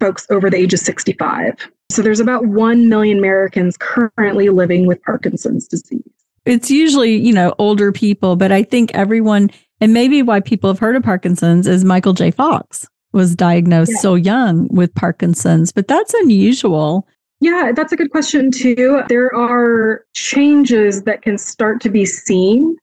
folks over the age of 65. So there's about 1 million Americans currently living with Parkinson's disease. It's usually, you know, older people, but I think everyone, and maybe why people have heard of Parkinson's is Michael J. Fox was diagnosed yeah. so young with Parkinson's, but that's unusual. Yeah, that's a good question, too. There are changes that can start to be seen.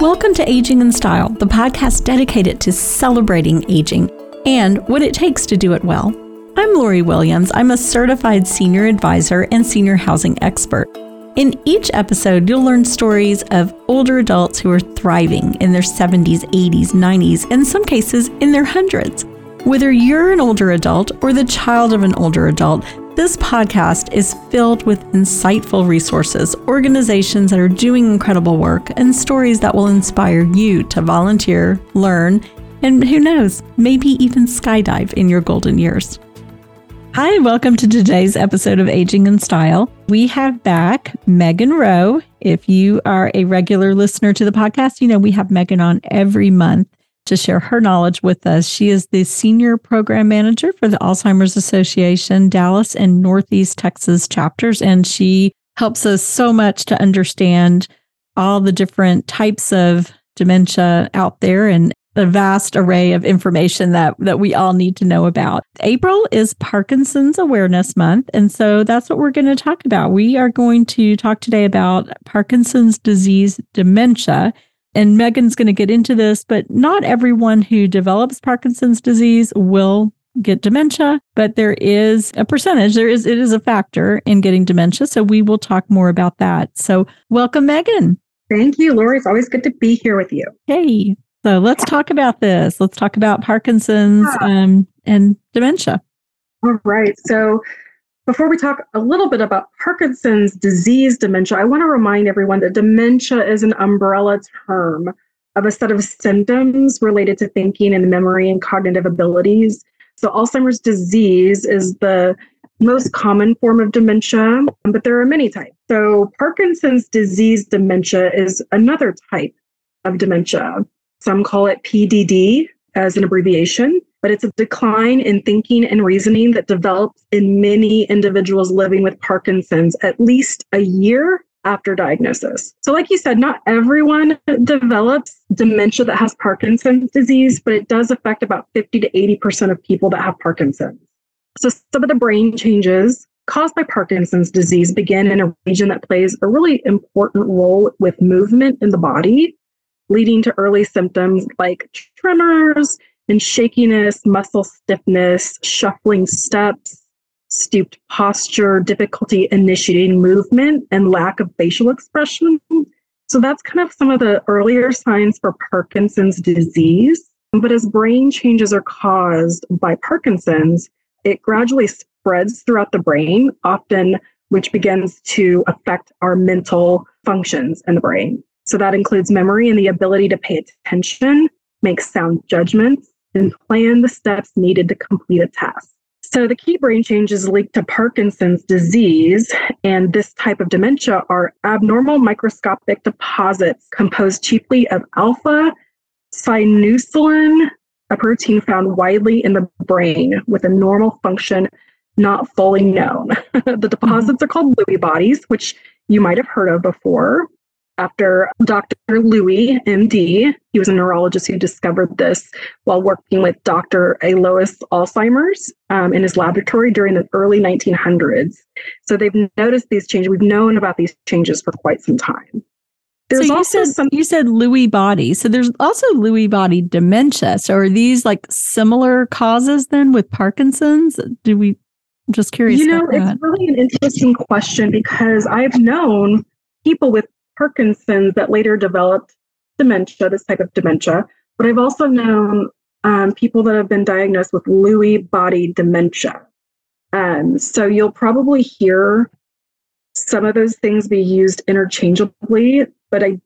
Welcome to Aging in Style, the podcast dedicated to celebrating aging and what it takes to do it well. I'm Lori Williams. I'm a certified senior advisor and senior housing expert. In each episode, you'll learn stories of older adults who are thriving in their 70s, 80s, 90s, and in some cases in their hundreds. Whether you're an older adult or the child of an older adult, this podcast is filled with insightful resources, organizations that are doing incredible work, and stories that will inspire you to volunteer, learn, and who knows, maybe even skydive in your golden years. Hi, welcome to today's episode of Aging in Style. We have back Megan Rowe. If you are a regular listener to the podcast, you know we have Megan on every month to share her knowledge with us. She is the Senior Program Manager for the Alzheimer's Association Dallas and Northeast Texas chapters, and she helps us so much to understand all the different types of dementia out there and a vast array of information that that we all need to know about. April is Parkinson's Awareness Month, and so that's what we're going to talk about. We are going to talk today about Parkinson's disease dementia and Megan's going to get into this, but not everyone who develops Parkinson's disease will get dementia, but there is a percentage, there is it is a factor in getting dementia. So we will talk more about that. So welcome, Megan. Thank you, Lori. It's always good to be here with you. Hey. So let's talk about this. Let's talk about Parkinson's um, and dementia. All right. So before we talk a little bit about Parkinson's disease dementia, I want to remind everyone that dementia is an umbrella term of a set of symptoms related to thinking and memory and cognitive abilities. So, Alzheimer's disease is the most common form of dementia, but there are many types. So, Parkinson's disease dementia is another type of dementia. Some call it PDD as an abbreviation but it's a decline in thinking and reasoning that develops in many individuals living with Parkinson's at least a year after diagnosis. So, like you said, not everyone develops dementia that has Parkinson's disease, but it does affect about 50 to 80% of people that have Parkinson's. So, some of the brain changes caused by Parkinson's disease begin in a region that plays a really important role with movement in the body, leading to early symptoms like tremors and shakiness, muscle stiffness, shuffling steps, stooped posture, difficulty initiating movement, and lack of facial expression. So that's kind of some of the earlier signs for Parkinson's disease. But as brain changes are caused by Parkinson's, it gradually spreads throughout the brain, often which begins to affect our mental functions in the brain. So that includes memory and the ability to pay attention, make sound judgments, and plan the steps needed to complete a task. So, the key brain changes linked to Parkinson's disease and this type of dementia are abnormal microscopic deposits composed chiefly of alpha synuclein, a protein found widely in the brain with a normal function not fully known. the deposits mm-hmm. are called Lewy bodies, which you might have heard of before after Dr. Lewy, MD. He was a neurologist who discovered this while working with Dr. Alois Alzheimer's um, in his laboratory during the early 1900s. So they've noticed these changes. We've known about these changes for quite some time. There's so you also said, some you said Lewy body. So there's also Lewy body dementia. So are these like similar causes then with Parkinson's? Do we? I'm just curious. You know, it's really an interesting question because I've known people with Parkinson's that later developed dementia, this type of dementia. But I've also known um, people that have been diagnosed with Lewy body dementia. Um, so you'll probably hear some of those things be used interchangeably, but I,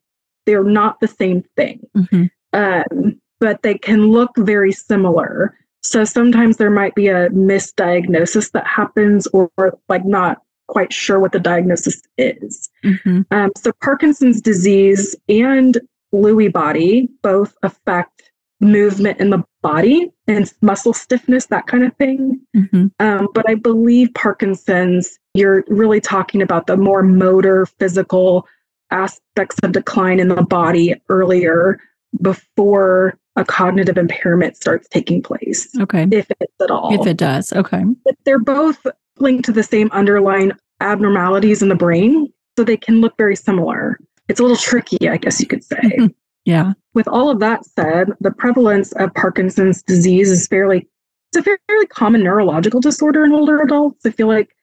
they're not the same thing. Mm-hmm. Um, but they can look very similar. So sometimes there might be a misdiagnosis that happens, or, or like not quite sure what the diagnosis is. Mm-hmm. Um, so, Parkinson's disease and Lewy body both affect movement in the body and muscle stiffness, that kind of thing. Mm-hmm. Um, but I believe Parkinson's, you're really talking about the more motor, physical aspects of decline in the body earlier before a cognitive impairment starts taking place. Okay. If it's at all. If it does. Okay. But they're both linked to the same underlying abnormalities in the brain. So they can look very similar. It's a little tricky, I guess you could say. Mm-hmm. yeah. With all of that said, the prevalence of Parkinson's disease is fairly it's a fairly common neurological disorder in older adults. I feel like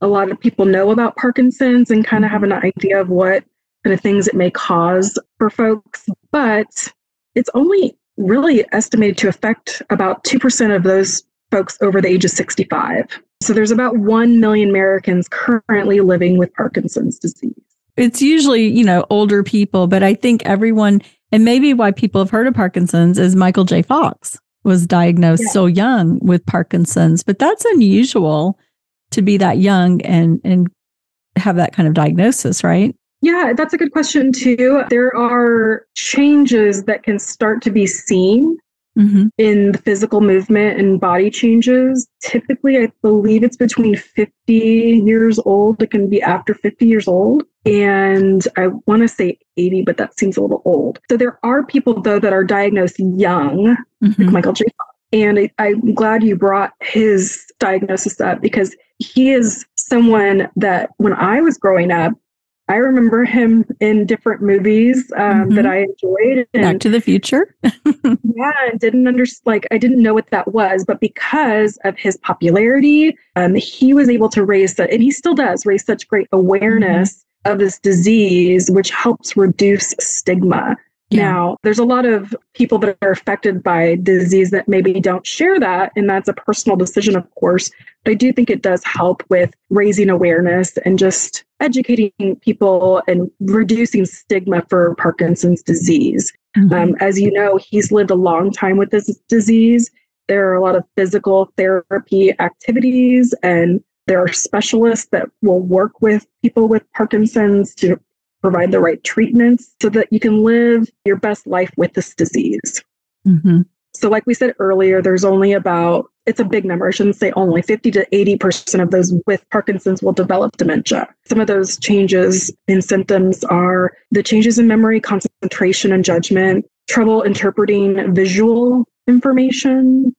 a lot of people know about Parkinson's and kind of have an idea of what kind of things it may cause for folks, but it's only really estimated to affect about 2% of those folks over the age of 65. So there's about 1 million Americans currently living with Parkinson's disease. It's usually, you know, older people, but I think everyone, and maybe why people have heard of Parkinson's is Michael J. Fox was diagnosed yeah. so young with Parkinson's, but that's unusual to be that young and and have that kind of diagnosis, right? Yeah, that's a good question too. There are changes that can start to be seen mm-hmm. in the physical movement and body changes. Typically, I believe it's between 50 years old. It can be after 50 years old. And I want to say 80, but that seems a little old. So there are people, though, that are diagnosed young, mm-hmm. like Michael J. And I, I'm glad you brought his diagnosis up because he is someone that when I was growing up, I remember him in different movies um, mm-hmm. that I enjoyed. And, Back to the Future. yeah, and didn't understand. Like I didn't know what that was, but because of his popularity, um, he was able to raise that, and he still does raise such great awareness mm-hmm. of this disease, which helps reduce stigma. Yeah. Now, there's a lot of people that are affected by disease that maybe don't share that, and that's a personal decision, of course. But I do think it does help with raising awareness and just educating people and reducing stigma for Parkinson's disease. Mm-hmm. Um, as you know, he's lived a long time with this disease. There are a lot of physical therapy activities, and there are specialists that will work with people with Parkinson's to provide the right treatments so that you can live your best life with this disease. Mm-hmm. So, like we said earlier, there's only about, it's a big number, I shouldn't say only, 50 to 80% of those with Parkinson's will develop dementia. Some of those changes in symptoms are the changes in memory, concentration, and judgment, trouble interpreting visual information,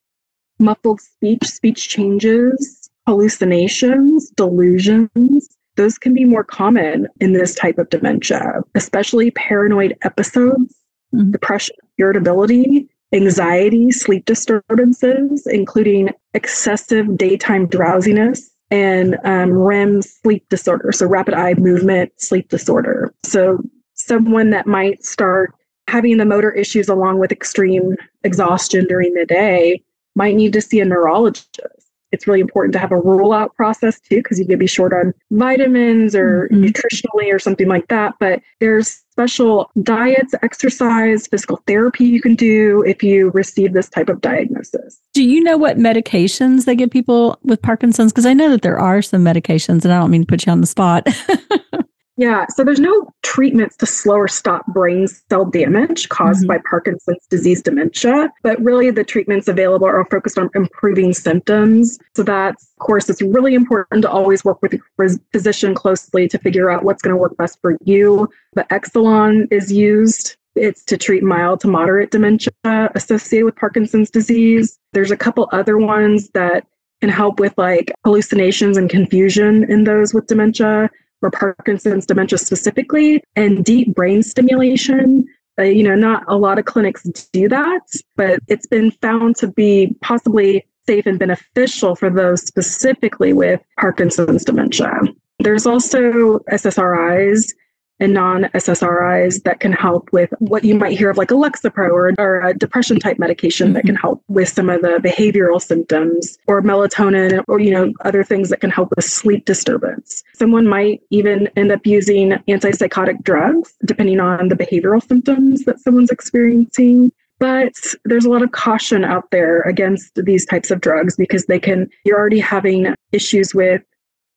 muffled speech, speech changes, hallucinations, delusions, those can be more common in this type of dementia, especially paranoid episodes, mm-hmm. depression, irritability, anxiety, sleep disturbances, including excessive daytime drowsiness and um, REM sleep disorder, so rapid eye movement sleep disorder. So, someone that might start having the motor issues along with extreme exhaustion during the day might need to see a neurologist it's really important to have a rule out process too, because you could be short on vitamins or mm-hmm. nutritionally or something like that. But there's special diets, exercise, physical therapy you can do if you receive this type of diagnosis. Do you know what medications they give people with Parkinson's? Because I know that there are some medications, and I don't mean to put you on the spot. Yeah, so there's no treatments to slow or stop brain cell damage caused mm-hmm. by Parkinson's disease dementia, but really the treatments available are focused on improving symptoms. So that's, of course, it's really important to always work with your physician closely to figure out what's going to work best for you. But Exelon is used. It's to treat mild to moderate dementia associated with Parkinson's disease. There's a couple other ones that can help with like hallucinations and confusion in those with dementia or Parkinson's dementia specifically, and deep brain stimulation. Uh, you know, not a lot of clinics do that, but it's been found to be possibly safe and beneficial for those specifically with Parkinson's dementia. There's also SSRIs and non-SSRIs that can help with what you might hear of like a Lexapro or, or a depression type medication mm-hmm. that can mm-hmm. help with some of the behavioral symptoms or melatonin or, you know, other things that can help with sleep disturbance. Someone might even end up using antipsychotic drugs depending on the behavioral symptoms that someone's experiencing. But there's a lot of caution out there against these types of drugs because they can, you're already having issues with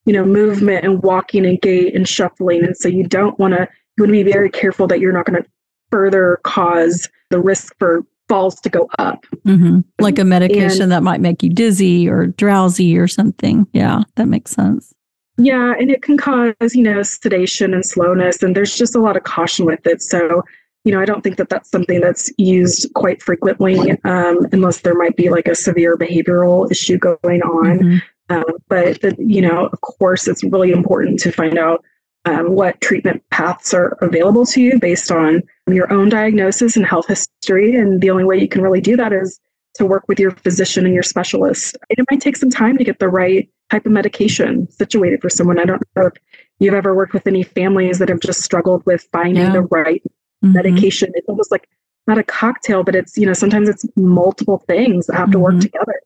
you know, movement and walking and gait and shuffling. And so you don't want to, you want to be very careful that you're not going to further cause the risk for falls to go up. Mm-hmm. Like a medication and, that might make you dizzy or drowsy or something. Yeah, that makes sense. Yeah, and it can cause, you know, sedation and slowness, and there's just a lot of caution with it. So, you know, I don't think that that's something that's used quite frequently, um, unless there might be like a severe behavioral issue going on. Mm-hmm. Uh, but, the, you know, of course, it's really important to find out um, what treatment paths are available to you based on your own diagnosis and health history. And the only way you can really do that is to work with your physician and your specialist. It might take some time to get the right type of medication situated for someone. I don't know if you've ever worked with any families that have just struggled with finding yeah. the right mm-hmm. medication. It's almost like not a cocktail, but it's, you know, sometimes it's multiple things that have to work mm-hmm. together.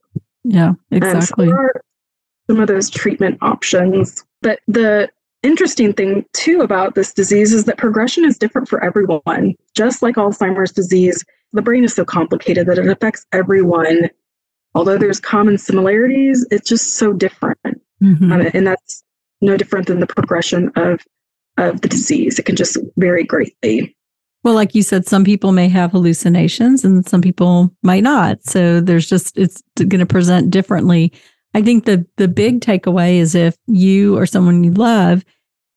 Yeah, exactly. So some of those treatment options. But the interesting thing too about this disease is that progression is different for everyone. Just like Alzheimer's disease, the brain is so complicated that it affects everyone. Although there's common similarities, it's just so different. Mm-hmm. Um, and that's no different than the progression of of the disease. It can just vary greatly. Well, like you said, some people may have hallucinations and some people might not. So there's just it's going to present differently. I think the the big takeaway is if you or someone you love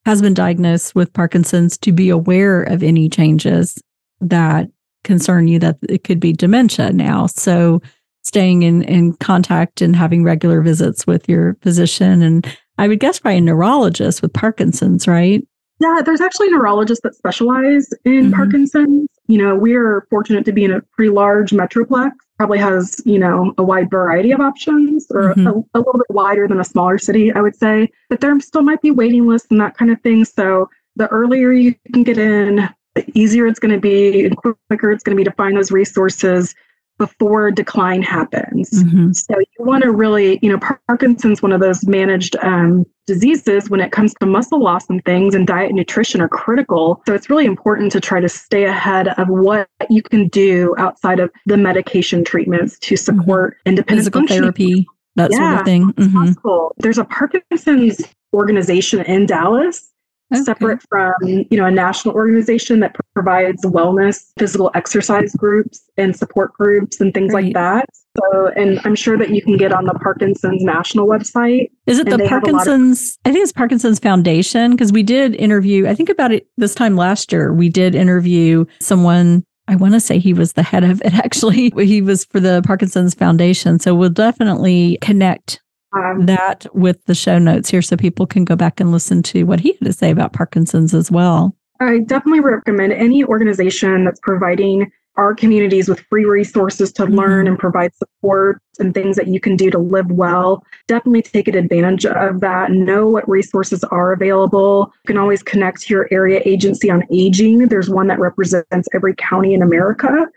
has been diagnosed with Parkinson's to be aware of any changes that concern you that it could be dementia now. So staying in, in contact and having regular visits with your physician and I would guess by a neurologist with Parkinson's, right? Yeah, there's actually neurologists that specialize in mm-hmm. Parkinson's. You know, we're fortunate to be in a pretty large metroplex, probably has, you know, a wide variety of options or mm-hmm. a, a, little bit wider than a smaller city, I would say. But there still might be waiting lists and that kind of thing. So the earlier you can get in, the easier it's going to be and quicker it's going to be to find those resources before decline happens. Mm-hmm. So you want to really, you know, Parkinson's one of those managed um, diseases when it comes to muscle loss and things, and diet and nutrition are critical. So it's really important to try to stay ahead of what you can do outside of the medication treatments to mm-hmm. support mm-hmm. independent physical therapy, that yeah, sort of thing. Mm-hmm. There's a Parkinson's organization in Dallas okay. separate from you know a national organization that provides wellness physical exercise groups and support groups and things right. like that so and i'm sure that you can get on the parkinson's national website is it the parkinson's of- i think it's parkinson's foundation because we did interview i think about it this time last year we did interview someone I want to say he was the head of it actually. He was for the Parkinson's Foundation. So we'll definitely connect um, that with the show notes here so people can go back and listen to what he had to say about Parkinson's as well. I definitely recommend any organization that's providing our communities with free resources to mm-hmm. learn and provide support and things that you can do to live well. Definitely take advantage of that. Know what resources are available. You can always connect to your area agency on aging. There's one that represents every county in America,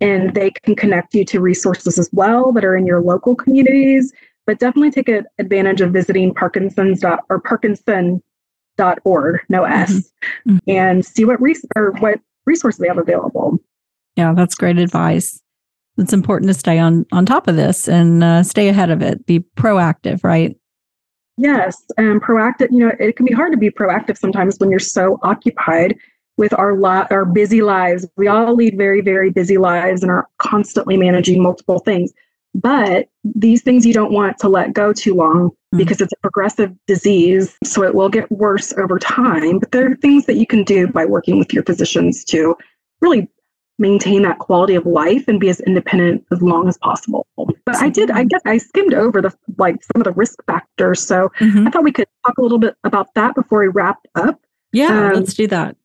and they can connect you to resources as well that are in your local communities but definitely take advantage of visiting Parkinson's dot or Parkinson.org, no S, mm-hmm. mm-hmm. and see what res- or what resources they have available. Yeah, that's great advice. It's important to stay on on top of this and uh, stay ahead of it. Be proactive, right? Yes, and proactive. You know, it can be hard to be proactive sometimes when you're so occupied with our lot, our busy lives. We all lead very, very busy lives and are constantly managing multiple things. But these things you don't want to let go too long mm. because it's a progressive disease. So it will get worse over time. But there are things that you can do by working with your physicians to really maintain that quality of life and be as independent as long as possible. But I did, I guess I skimmed over the like some of the risk factors. So mm-hmm. I thought we could talk a little bit about that before we wrap up. Yeah, um, let's do that.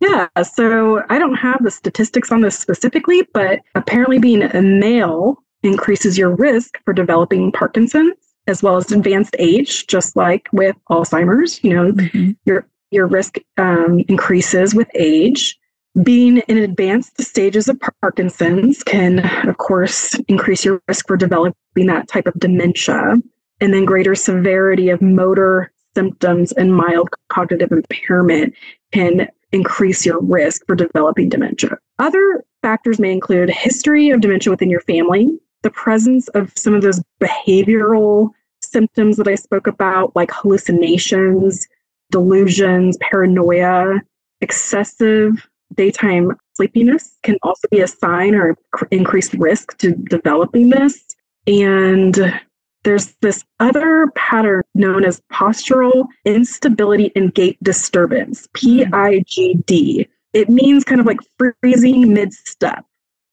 Yeah, so I don't have the statistics on this specifically, but apparently being a male increases your risk for developing Parkinson's as well as advanced age, just like with Alzheimer's. You know, mm-hmm. your your risk um, increases with age. Being in advanced stages of Parkinson's can, of course, increase your risk for developing that type of dementia. And then greater severity of motor symptoms and mild cognitive impairment can increase your risk for developing dementia. Other factors may include history of dementia within your family, the presence of some of those behavioral symptoms that I spoke about, like hallucinations, delusions, paranoia, excessive daytime sleepiness can also be a sign or increased risk to developing this. And there's this other pattern known as postural instability and gait disturbance, PIGD. It means kind of like freezing mid step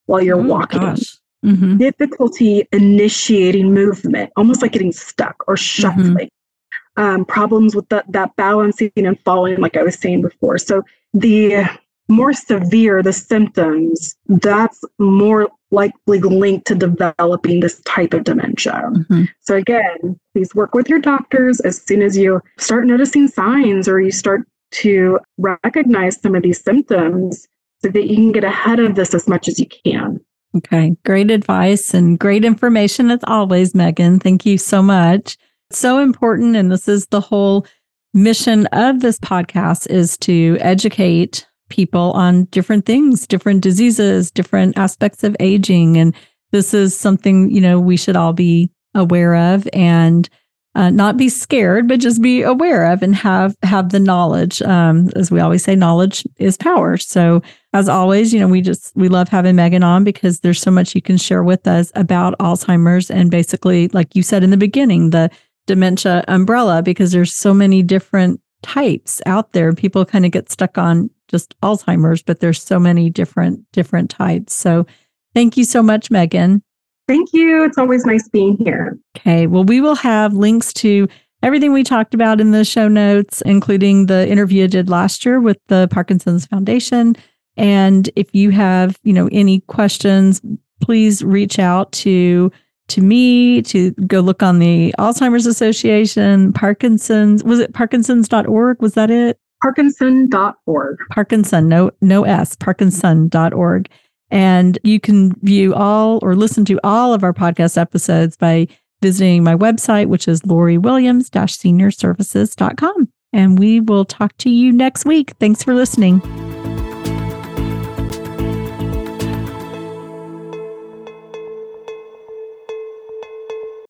while you're oh, walking. Mm-hmm. Difficulty initiating movement, almost like getting stuck or shuffling. Mm-hmm. Um, problems with the, that balancing and falling, like I was saying before. So the more severe the symptoms, that's more likely linked to developing this type of dementia. Mm-hmm. So, again, please work with your doctors as soon as you start noticing signs or you start to recognize some of these symptoms so that you can get ahead of this as much as you can. Okay, great advice and great information as always, Megan. Thank you so much. It's so important. And this is the whole mission of this podcast is to educate people on different things, different diseases, different aspects of aging. And this is something, you know, we should all be aware of and uh, not be scared, but just be aware of and have have the knowledge. Um, as we always say, knowledge is power. So as always, you know, we just we love having Megan on because there's so much you can share with us about Alzheimer's and basically, like you said in the beginning, the dementia umbrella, because there's so many different types out there. People kind of get stuck on just Alzheimer's, but there's so many different different types. So thank you so much, Megan. Thank you. It's always nice being here. Okay. Well, we will have links to everything we talked about in the show notes, including the interview I did last year with the Parkinson's Foundation. And if you have, you know, any questions, please reach out to to me to go look on the Alzheimer's Association, Parkinson's, was it parkinsons.org? Was that it? Parkinson.org. Parkinson, no, no S, parkinson.org. And you can view all or listen to all of our podcast episodes by visiting my website, which is loriwilliams-seniorservices.com. And we will talk to you next week. Thanks for listening.